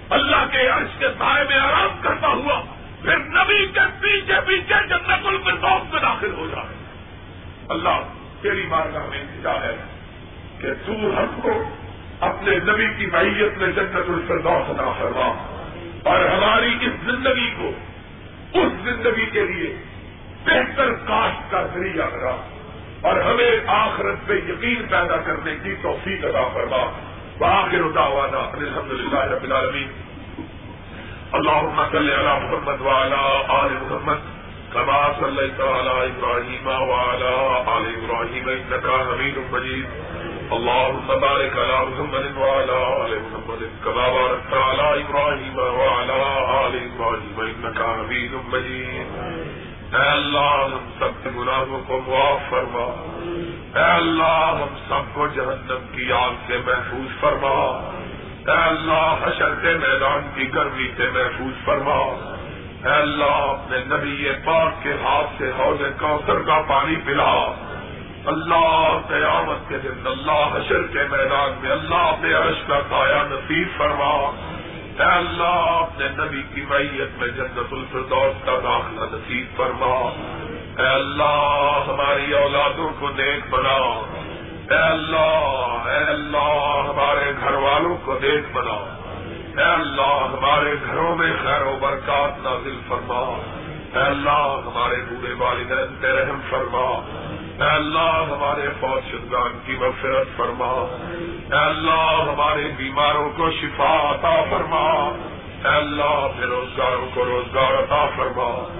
اللہ کے عرش کے سائے میں آرام کرتا ہوا۔ پھر نبی کے پیچھے پیچھے جنت الفردوس میں داخل ہو جائے۔ اللہ، تیری بارگاہ میں انتظار ہے کہ تو ہم کو اپنے نبی کی معیت میں جنت الفردوس ادا فرما۔ اور ہماری اس زندگی کو، اس زندگی کے لیے بہتر کاشت کا ذریعہ کرا اور ہمیں آخرت پہ یقین پیدا کرنے کی توفیق ادا فرما۔ باخر دعوانا الحمد للہ رب العالمین۔ اللهم صل على محمد وعلى آل محمد كما صليت على إبراهيم وعلى آل إبراهيم إنك حميد مجيد اللهم بارك على محمد وعلى آل محمد كما باركت على إبراهيم وعلى آل إبراهيم إنك حميد مجيد. اے اللہ ہم سب کے گناہوں کو معاف فرما اے اللہ ہم سب کو جہنم کی آگ سے محفوظ فرما. اے اللہ حشر کے میدان کی گرمی سے محفوظ فرما. اے اللہ اپنے نبی پاک کے ہاتھ سے حوض کوثر کا پانی پلا. اللہ قیامت کے دن، اللہ حشر کے میدان میں، اللہ اپنے عرش کا سایہ نصیب فرما۔ اے اللہ، اپنے نبی کی میت میں جنت الفردوس کا داخلہ نصیب فرما۔ اے اللہ، ہماری اولادوں کو دیکھ بنا۔ اے اللہ اے اللہ، ہمارے گھر والوں کو دیکھ بنا۔ اے اللہ، ہمارے گھروں میں خیر و برکات نازل فرما۔ اے اللہ، ہمارے بوڑھے والدین پہ رحم فرما۔ اے اللہ ہمارے فوج شدگان کی مغفرت فرما۔ اے اللہ ہمارے بیماروں کو شفا عطا فرما۔ اے اللہ بے روزگاروں کو روزگار عطا فرما۔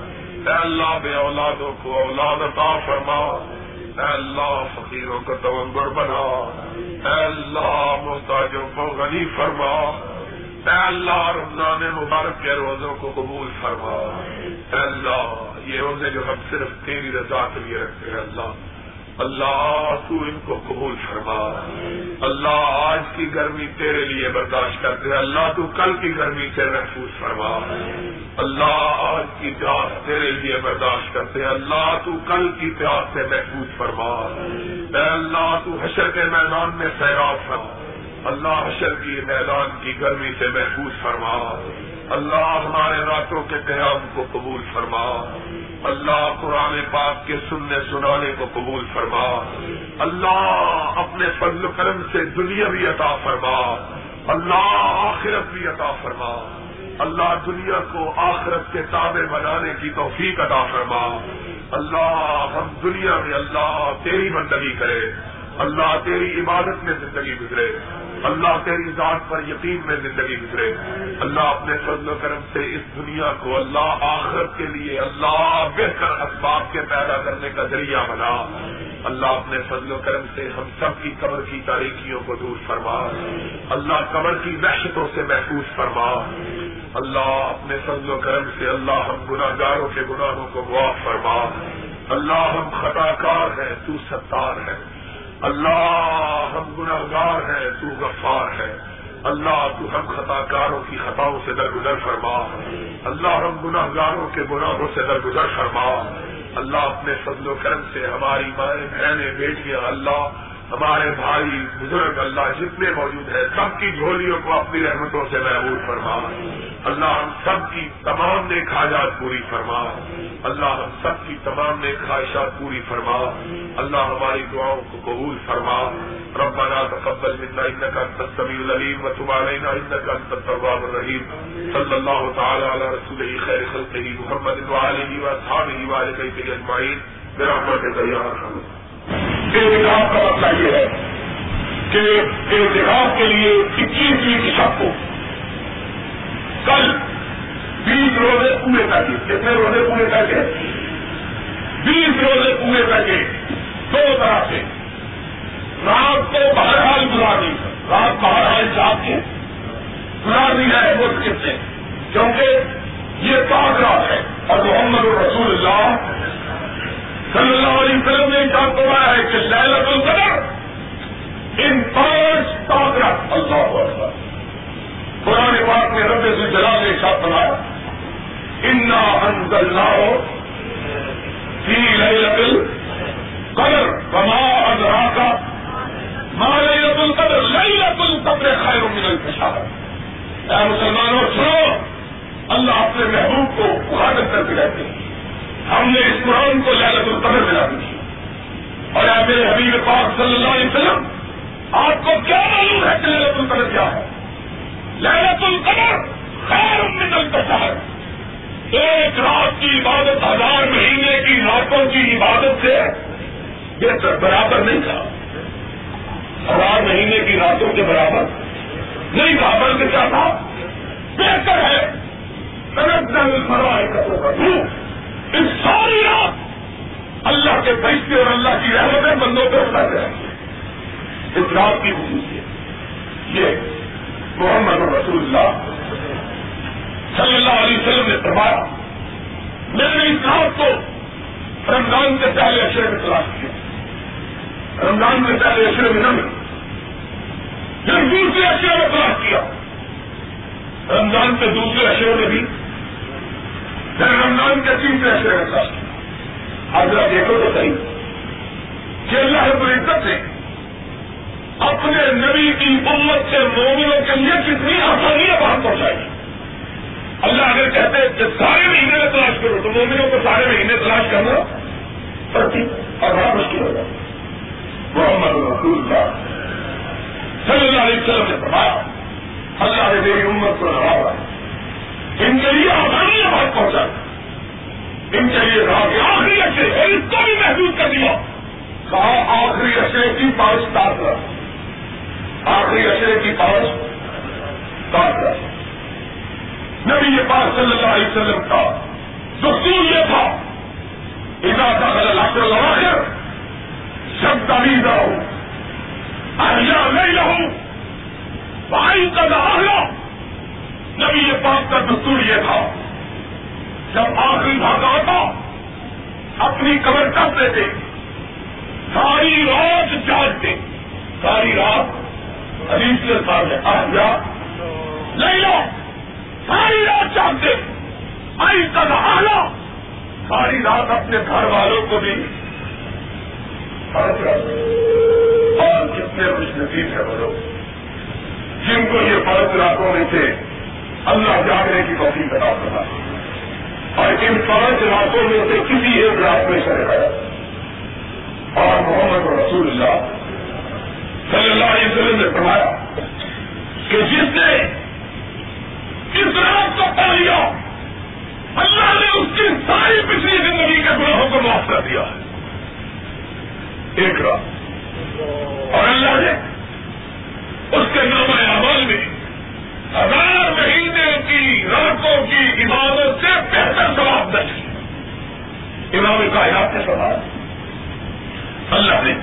اے اللہ بے اولادوں کو اولاد عطا فرما۔ اے اللہ فقیروں کو تونگر بنا۔ اے اللہ محتاجوں کو غنی فرما۔ اے اللہ رمضان مبارک کے روزوں کو قبول فرما۔ اے اللہ، یہ روزے جو ہم صرف تیری رضا کے لیے رکھتے ہیں، اللہ۔ اللہ، تو ان کو قبول فرما۔ اللہ، آج کی گرمی تیرے لیے برداشت کرتے اللہ، تو کل کی گرمی سے محفوظ فرما۔ اللہ، آج کی پیاس تیرے لیے برداشت کرتے اللہ، تو کل کی پیاس سے محفوظ فرما۔ اے اللہ، تو حشر کے میدان میں سیراب فرما۔ اللہ حشر کی میدان کی گرمی سے محفوظ فرما۔ اللہ ہمارے راتوں کے قیام کو قبول فرما۔ اللہ قرآن پاک کے سننے سنانے کو قبول فرما۔ اللہ اپنے فضل کرم سے دنیا بھی عطا فرما۔ اللہ آخرت بھی عطا فرما۔ اللہ دنیا کو آخرت کے تابع بنانے کی توفیق عطا فرما۔ اللہ ہم دنیا میں اللہ تیری بندگی کرے۔ اللہ تیری عبادت میں زندگی گزرے۔ اللہ تیری ذات پر یقین میں زندگی گزرے۔ اللہ اپنے فضل و کرم سے اس دنیا کو اللہ آخرت کے لیے اللہ بہتر اسباب کے پیدا کرنے کا ذریعہ بنا۔ اللہ اپنے فضل و کرم سے ہم سب کی قبر کی تاریخیوں کو دور فرما۔ اللہ قبر کی وحشتوں سے محفوظ فرما۔ اللہ اپنے فضل و کرم سے اللہ ہم گناہ گاروں کے گناہوں کو معاف فرما۔ اللہ ہم خطا کار ہیں، تو ستار ہے اللہ ہم گناہ گار ہیں، تو غفار ہے اللہ تو ہم خطا کاروں کی خطاؤں سے درگزر فرما۔ اللہ ہم گناہ گاروں کے گناہوں سے درگزر فرما۔ اللہ اپنے فضل و کرم سے ہماری مائیں، بہنیں، بیٹیاں، اللہ ہمارے بھائی بزرگ اللہ جتنے موجود ہیں، سب کی جھولیوں کو اپنی رحمتوں سے محبوب فرما۔ اللہ ہم سب کی تمام نیک حاجات پوری فرما۔ اللہ ہم سب کی تمام نیک خواہشات پوری فرما۔ اللہ ہماری دعاؤں کو قبول فرما۔ ربنا تقبل منا انك انت السميع العليم وتب علينا انك انت التواب الرحيم صلى الله تعالى على رسوله خير خلقه محمد وعلى اله واصحابه وعلى بيته اجمعين برحمتك يا ارحم۔ انتخاب کا مسئلہ یہ ہے کہ انتخاب کے لیے اکیسویں جی کی شب کو کل بیس روزے پورے کر کے کتنے روزے پورے کر کے بیس روزے پورے کر کے دو طرح سے۔ رات کو بہرحال گزارنی رات بہرحال جاگ کے گزارنی ہے وہ سے؟ کیونکہ یہ پاک رات ہے اور محمد رسول اللہ صلی اللہ علیہ وسلم نے کہا فرمایا ہے کہ لہلت القدر ان پانچ طاقت، اللہ اکبر۔ قرآن پاک میں رب سے جلا نے ساتھ بنایا انا انزلنا فی ليلة القدر وما ادراك ما ليلة القدر ليلة القدر خیر من الفشار اے مسلمانوں، سنو، اللہ اپنے محبوب کو مخاطب کرتے رہتے ہیں ہم نے اس قرآن کو لہلت القدر ملا دی اور آپ میرے حبیب پاک صلی اللہ علیہ وسلم، آپ کو کیا معلوم ہے کہ لہلت القدر کیا ہے؟ لہلت القدر خیر من الفشار ایک رات کی عبادت ہزار مہینے کی راتوں کی عبادت سے بہتر، برابر نہیں تھا۔ ہزار مہینے کی راتوں کے برابر نہیں تھا، بلکہ کیا تھا؟ بہتر ہے۔ تنزل الملائکتوں کا اس ساری رات اللہ کے فرشتے اور اللہ کی رحمتیں بندوں پہ اتر رہے ہیں۔ اس رات کی خصوصیت یہ محمد رسول اللہ صلی اللہ علیہ وسلم نے فرمایا، میں نے اس رات کو رمضان کے پہلے اشرے میں تلاش کیا۔ رمضان کے پہلے اشرے میں نہ ملی پھر دوسرے اشرے میں تلاش کیا۔ رمضان کے دوسرے اشرے میں بھی پھر رمضان کے تیسرے اشرے میں تلاش ذرا دیکھو تو صحیح۔ کہ اللہ رب العزت نے اپنے نبی کی امت سے مومنوں کے لیے کتنی آسانیاں باہر پہنچائی۔ اللہ اگر کہتے کہ سارے مہینے میں تلاش کرو تو مومنوں کو سارے مہینے تلاش کرنا پڑتی اور بڑا مشکل ہوگا۔ محمد رسول اللہ صلی اللہ علیہ وسلم نے فرمایا، اللہ نے میری امت کو لڑا ان کے لیے آسانیاں باہر پہنچائی۔ ان کے لیے کہا آخری اشرے اس کو بھی محدود کر دیا۔ کہا، آخری اشرے کی پاؤس کاٹ رہا آخری اشرے کی پاؤس کاٹ رہا نبی یہ پاس صلی اللہ علیہ وسلم کا دستور یہ تھا ادا کا اللہ لگا کر سب تبھی نہ ہو اہیا نہیں رہوں بھائی کا نہ نبی یہ پاک کا دستور یہ تھا، جب آخری بھاگا آتا اپنی کمر کر دیتے، ساری رات جاگتے۔ ساری رات حدیث کے ساتھ آیا نہیں لو ساری رات جاگتے۔ آئی تک آنا، ساری رات اپنے گھر والوں کو بھی۔ اور کتنے خوش نصیب ہے بولو جن کو یہ فرق راتوں میں سے اللہ جاگنے کی توفیق بتا سکتا ہے اور ان پانچ راتوں میں سے کسی ایک رات میں شرح ہے۔ اور محمد رسول اللہ صلی اللہ علیہ وسلم نے فرمایا کہ جس نے اس رات کو پا لیا، اللہ نے اس کی ساری پچھلی زندگی کے گناہوں کو معاف کر دیا۔ ہے ایک رات۔ اور اللہ نے اس کے نام عمل میں ہزار مہینے کی راتوں کی عبادت سے بہتر سواب درج امام کائنات کے سوال اللہ نے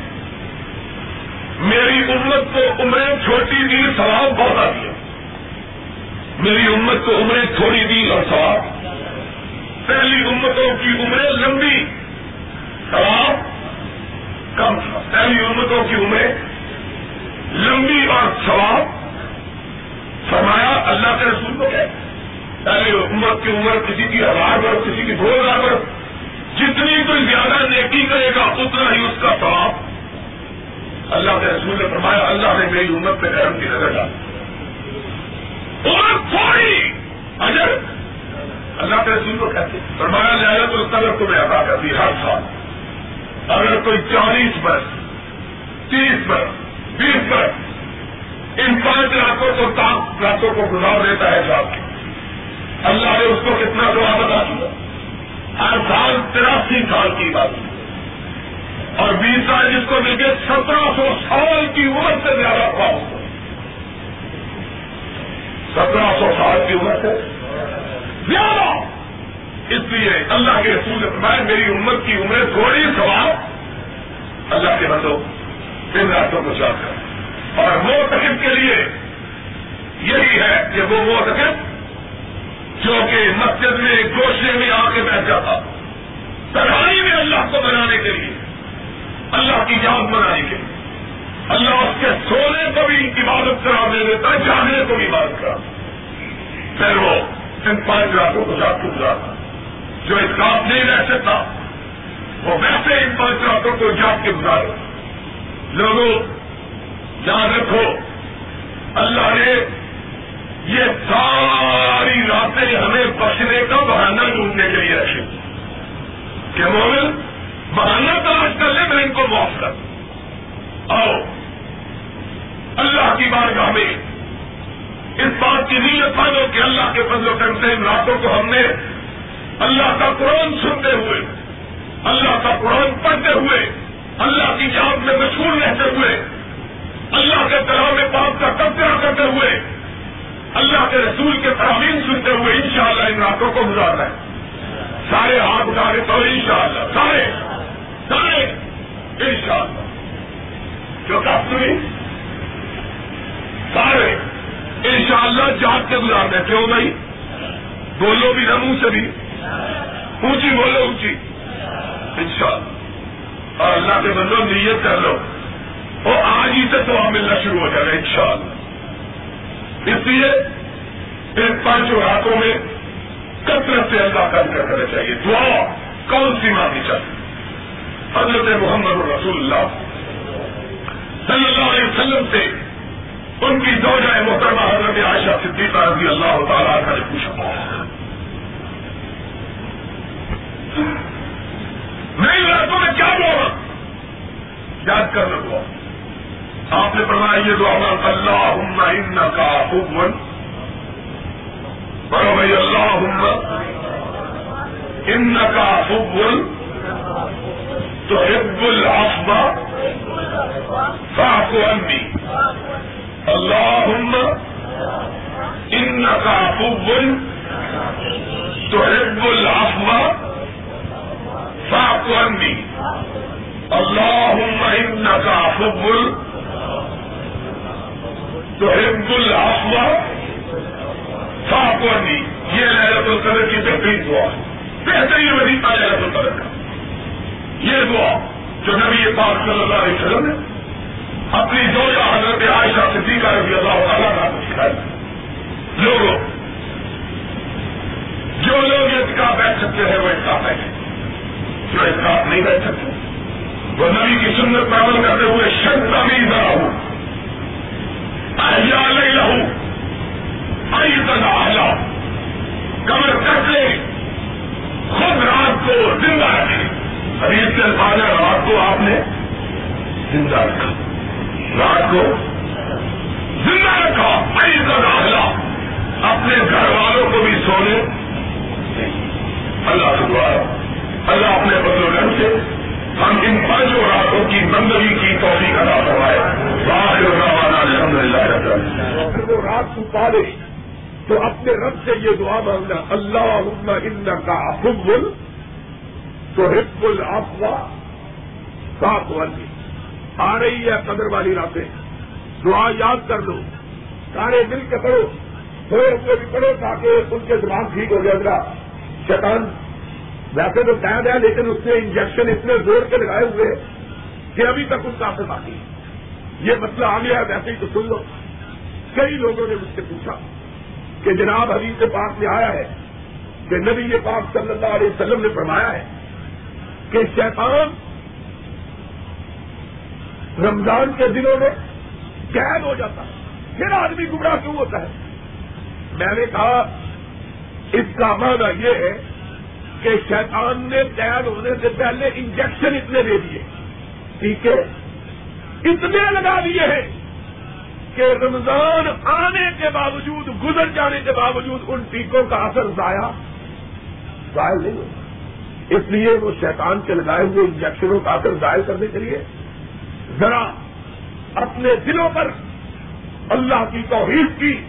میری امت کو عمریں چھوٹی دی سواب بہت آ دیا میری امت کو عمریں تھوڑی دی اور سواب پہلی امتوں کی عمریں لمبی سواب کم۔ تھا پہلی امتوں کی عمریں لمبی اور سواب فرمایا اللہ کے رسول کو کیا پہلے امت کی عمر کسی کی ہزار برف کسی کی دو ہزار برف جتنی کوئی زیادہ نیکی کرے گا، اتنا ہی اس کا ثواب۔ اللہ کے رسول نے فرمایا، اللہ نے میری امت پہ گرم کی نظر ڈالی۔ عمر تھوڑی اجر اللہ کے رسول کو کہتے فرمایا جائے تو قدر کو میں ادا کر دی ہر سال۔ اگر کوئی چالیس برس، تیس برس، بیس برس ان پانچ راتوں کو سات راتوں کو گزار دیتا ہے صاحب اللہ نے اس کو کتنا دعا بتا دیا۔ ہر سال تراسی سال کی بات۔ اور بیس سال جس کو مل گئے سترہ سو سال کی عمر سے زیادہ تھا۔ اس کو سترہ سو سال کی عمر سے زیادہ۔ اس لیے اللہ کے رسول نے فرمایا، میری عمر کی عمریں تھوڑی سوال اللہ کے بندوں، ان راتوں کو چاہ کر اور موتقب کے لیے یہی ہے کہ وہ موتقب جو کہ مسجد میں گوشے میں آ کے بیٹھ جاتا، تنہائی میں اللہ کو بنانے کے لیے، اللہ کی یاد بنانے کے لیے۔ اللہ اس کے سونے کو بھی عبادت کرا دے دیتا ہے جانے کو بھی عبادت کرا۔ پھر وہ ان پانچ راتوں کو جا کے گزارتا۔ جو اس کام نہیں رہ سکتا، وہ ویسے ان پانچ راتوں کو جاگ کے گزارے۔ لوگوں یاد رکھو، اللہ نے یہ ساری راتیں ہمیں بچنے کا بہانہ ڈھونڈنے کے لیے رکھی۔ کہ مومن، بہانہ تلاش کر لے، میں ان کو معاف کر۔ آؤ، اللہ کی بار میں اس بات کی نیت مانو کہ اللہ کے فضل و کرم سے ان راتوں کو ہم نے اللہ کا قرآن سنتے ہوئے، اللہ کا قرآن پڑھتے ہوئے، اللہ کی یاد میں مشہور رہتے ہوئے اللہ کے کلام پاک کا تذکرہ کرتے ہوئے، اللہ کے رسول کے فرامین سنتے ہوئے انشاءاللہ ان راتوں کو گزارنا ہے سارے ہاتھ اٹھا تو انشاءاللہ۔ سارے سارے، انشاءاللہ۔ جو کب سنی؟ سارے۔ انشاءاللہ جاگ کے گزارنے کیوں بھائی؟ بولو بھی نہ منہ سے بھی۔ اونچی بولو اونچی۔ انشاءاللہ۔ اور اللہ کے بندو نیت کر لو۔ اور آج ہی سے تو ملنا شروع ہو جائے گا ان شاء اللہ اس لیے ان پانچوں راتوں میں کثرت سے اللہ کا ذکر کرنا چاہیے۔ دعا کون سی مانگنی چاہیے؟ حضرت محمد رسول اللہ صلی اللہ علیہ وسلم سے ان کی دو جائے محترمہ حضرت عائشہ صدیقہ رضی اللہ تعالیٰ کا نے پوچھا۔ نئی راتوں میں کیا بولا یاد کر لو آپ نے فرمایا، یہ دعا اللہ ان کا حکمن بڑو بھائی اللہ ان کا حکمن تو حب الحفا صاف انی اللہ ان کا حکمن تو حب الحفا صاف انی اللہ ان کا حکمن تو ہند الحفا صاف یہ لہرت القدر کی بہترین دعا ہے۔ بہترین وظیفہ لہرت القدر کا۔ یہ دعا جو نبی پاک صلی اللہ علیہ وسلم نے اپنی دو یا حضرت عائشہ صدیقہ رضی اللہ تعالیٰ کا سکھائی۔ لوگوں، جو لوگ اتکا بیٹھ سکتے ہیں، وہ اتکا بیٹھے جو اتکا نہیں بیٹھ سکتے، وہ نبی کی سنت پر عمل کرتے ہوئے شد بھی ذرا ہوں کمر کٹ لے خود رات کو زندہ رکھے. خرید کے الفاظ رات کو آپ نے زندہ رکھا. رات کو زندہ رکھا. آئی تلا اپنے گھر والوں کو بھی سونے اللہ سے اللہ اپنے بدلو رنگ سے ہم ان پانچوں راتوں کی بندگی کی توفیق ادا کروائے الحمد للہ وہ رات کو پالے تو اپنے رب سے یہ دعا مانگنا اللہ ان کا حب تو حب الافوا صاف والی۔ آ رہی ہے قدر والی راتیں۔ دعا یاد کر لو۔ سارے مل کے پڑھو۔ تھوڑے ہوئے بھی پڑھو تاکہ ان کے دماغ ٹھیک ہو جائے۔ گا شیطان، ویسے تو قید ہے لیکن اس نے انجیکشن اتنے زور کے لگائے ہوئے کہ ابھی تک ان کا اثر باقی ہے۔ یہ مسئلہ آ گیا ہے، ویسے ہی تو سن لو۔ کئی لوگوں نے مجھ سے پوچھا کہ جناب حدیث پاک میں آیا ہے کہ نبی یہ پاک صلی اللہ علیہ وسلم نے فرمایا ہے کہ شیطان رمضان کے دنوں میں قید ہو جاتا ہے۔ پھر آدمی گمراہ کیوں ہوتا ہے؟ میں نے کہا، اس کا معنی یہ ہے کہ شیطان نے قید ہونے سے پہلے انجیکشن اتنے دے دیے۔ ٹھیک ہے؟ اتنے لگا دیے ہیں کہ رمضان آنے کے باوجود، گزر جانے کے باوجود ان ٹیکوں کا اثر ضائع ظاہر نہیں ہوتا۔ اس لیے وہ شیطان کے لگائے ہوئے انجیکشنوں کا اثر ظاہر کرنے کے لیے ذرا اپنے دلوں پر اللہ کی توحید کی،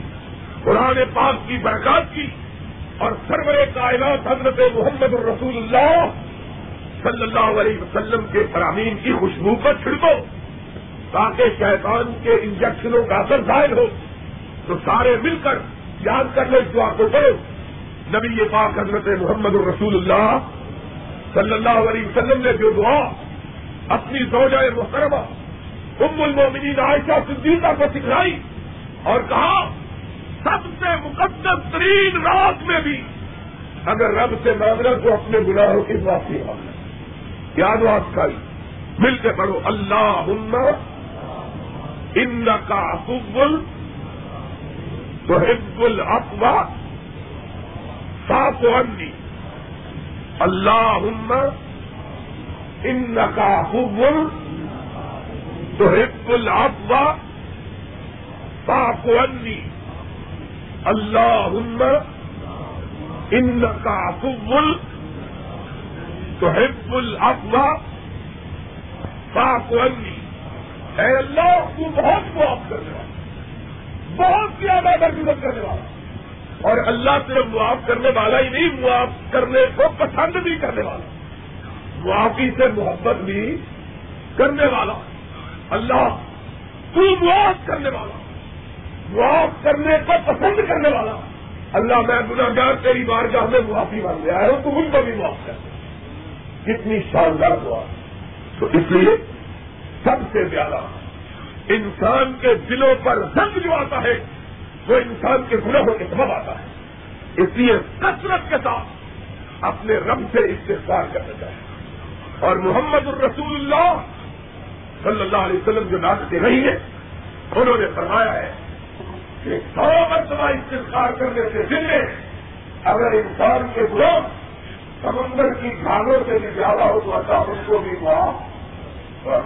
قرآن پاک کی برکات کی اور سرور کائنات حضرت محمد الرسول اللہ صلی اللہ علیہ وسلم کے فرامین کی خوشبو پر چھڑکو۔ تاکہ شیطان کے انجیکشنوں کا اثر ظاہر ہو۔ تو سارے مل کر یاد کر لو اس دعا کو کرو نبی یہ پاک حضرت محمد الرسول اللہ صلی اللہ علیہ وسلم نے جو دعا اپنی زوجہ محترمہ ام المومنین عائشہ صدیقہ کو سکھلائی اور کہا، سب سے مقدس ترین رات میں بھی اگر رب سے مانگنا تو اپنے گناہوں کی معافی مانگنا کیا دعا مل کے پڑھو اللہ ان کا حب تو حب الفوا صاف انی اللہ ان کا حب تو حب الفوا صاف انی اللہ ان کا حب تو حب الفوا صاف انی اے اللہ، تو بہت معاف کر رہا بہت زیادہ درگزر کرنے والا۔ اور اللہ صرف معاف کرنے والا ہی نہیں، معاف کرنے کو پسند بھی کرنے والا۔ معافی سے محبت بھی کرنے والا۔ اللہ، تو معاف کرنے والا۔ معاف کرنے کو پسند کرنے والا۔ اللہ، میں گناگار تیری بارگاہ میں معافی مانگ گیا ہوں، تو ان کو بھی معاف کر کتنی شاندار دعا۔ تو اس لیے سب سے زیادہ۔ انسان کے دلوں پر رنگ جو آتا ہے، وہ انسان کے گناہوں کے سبب آتا ہے۔ اس لیے کثرت کے ساتھ اپنے رب سے استفار کرنا چاہیے۔ اور محمد الرسول اللہ صلی اللہ علیہ وسلم جو ناچتے رہی ہیں، انہوں نے فرمایا ہے کہ سو مرتبہ استفار کرنے سے دل میں اگر انسان کے گناہ سمندر کی گھاگوں سے بھی زیادہ ہو تو اللہ ان کو بھی معاف اور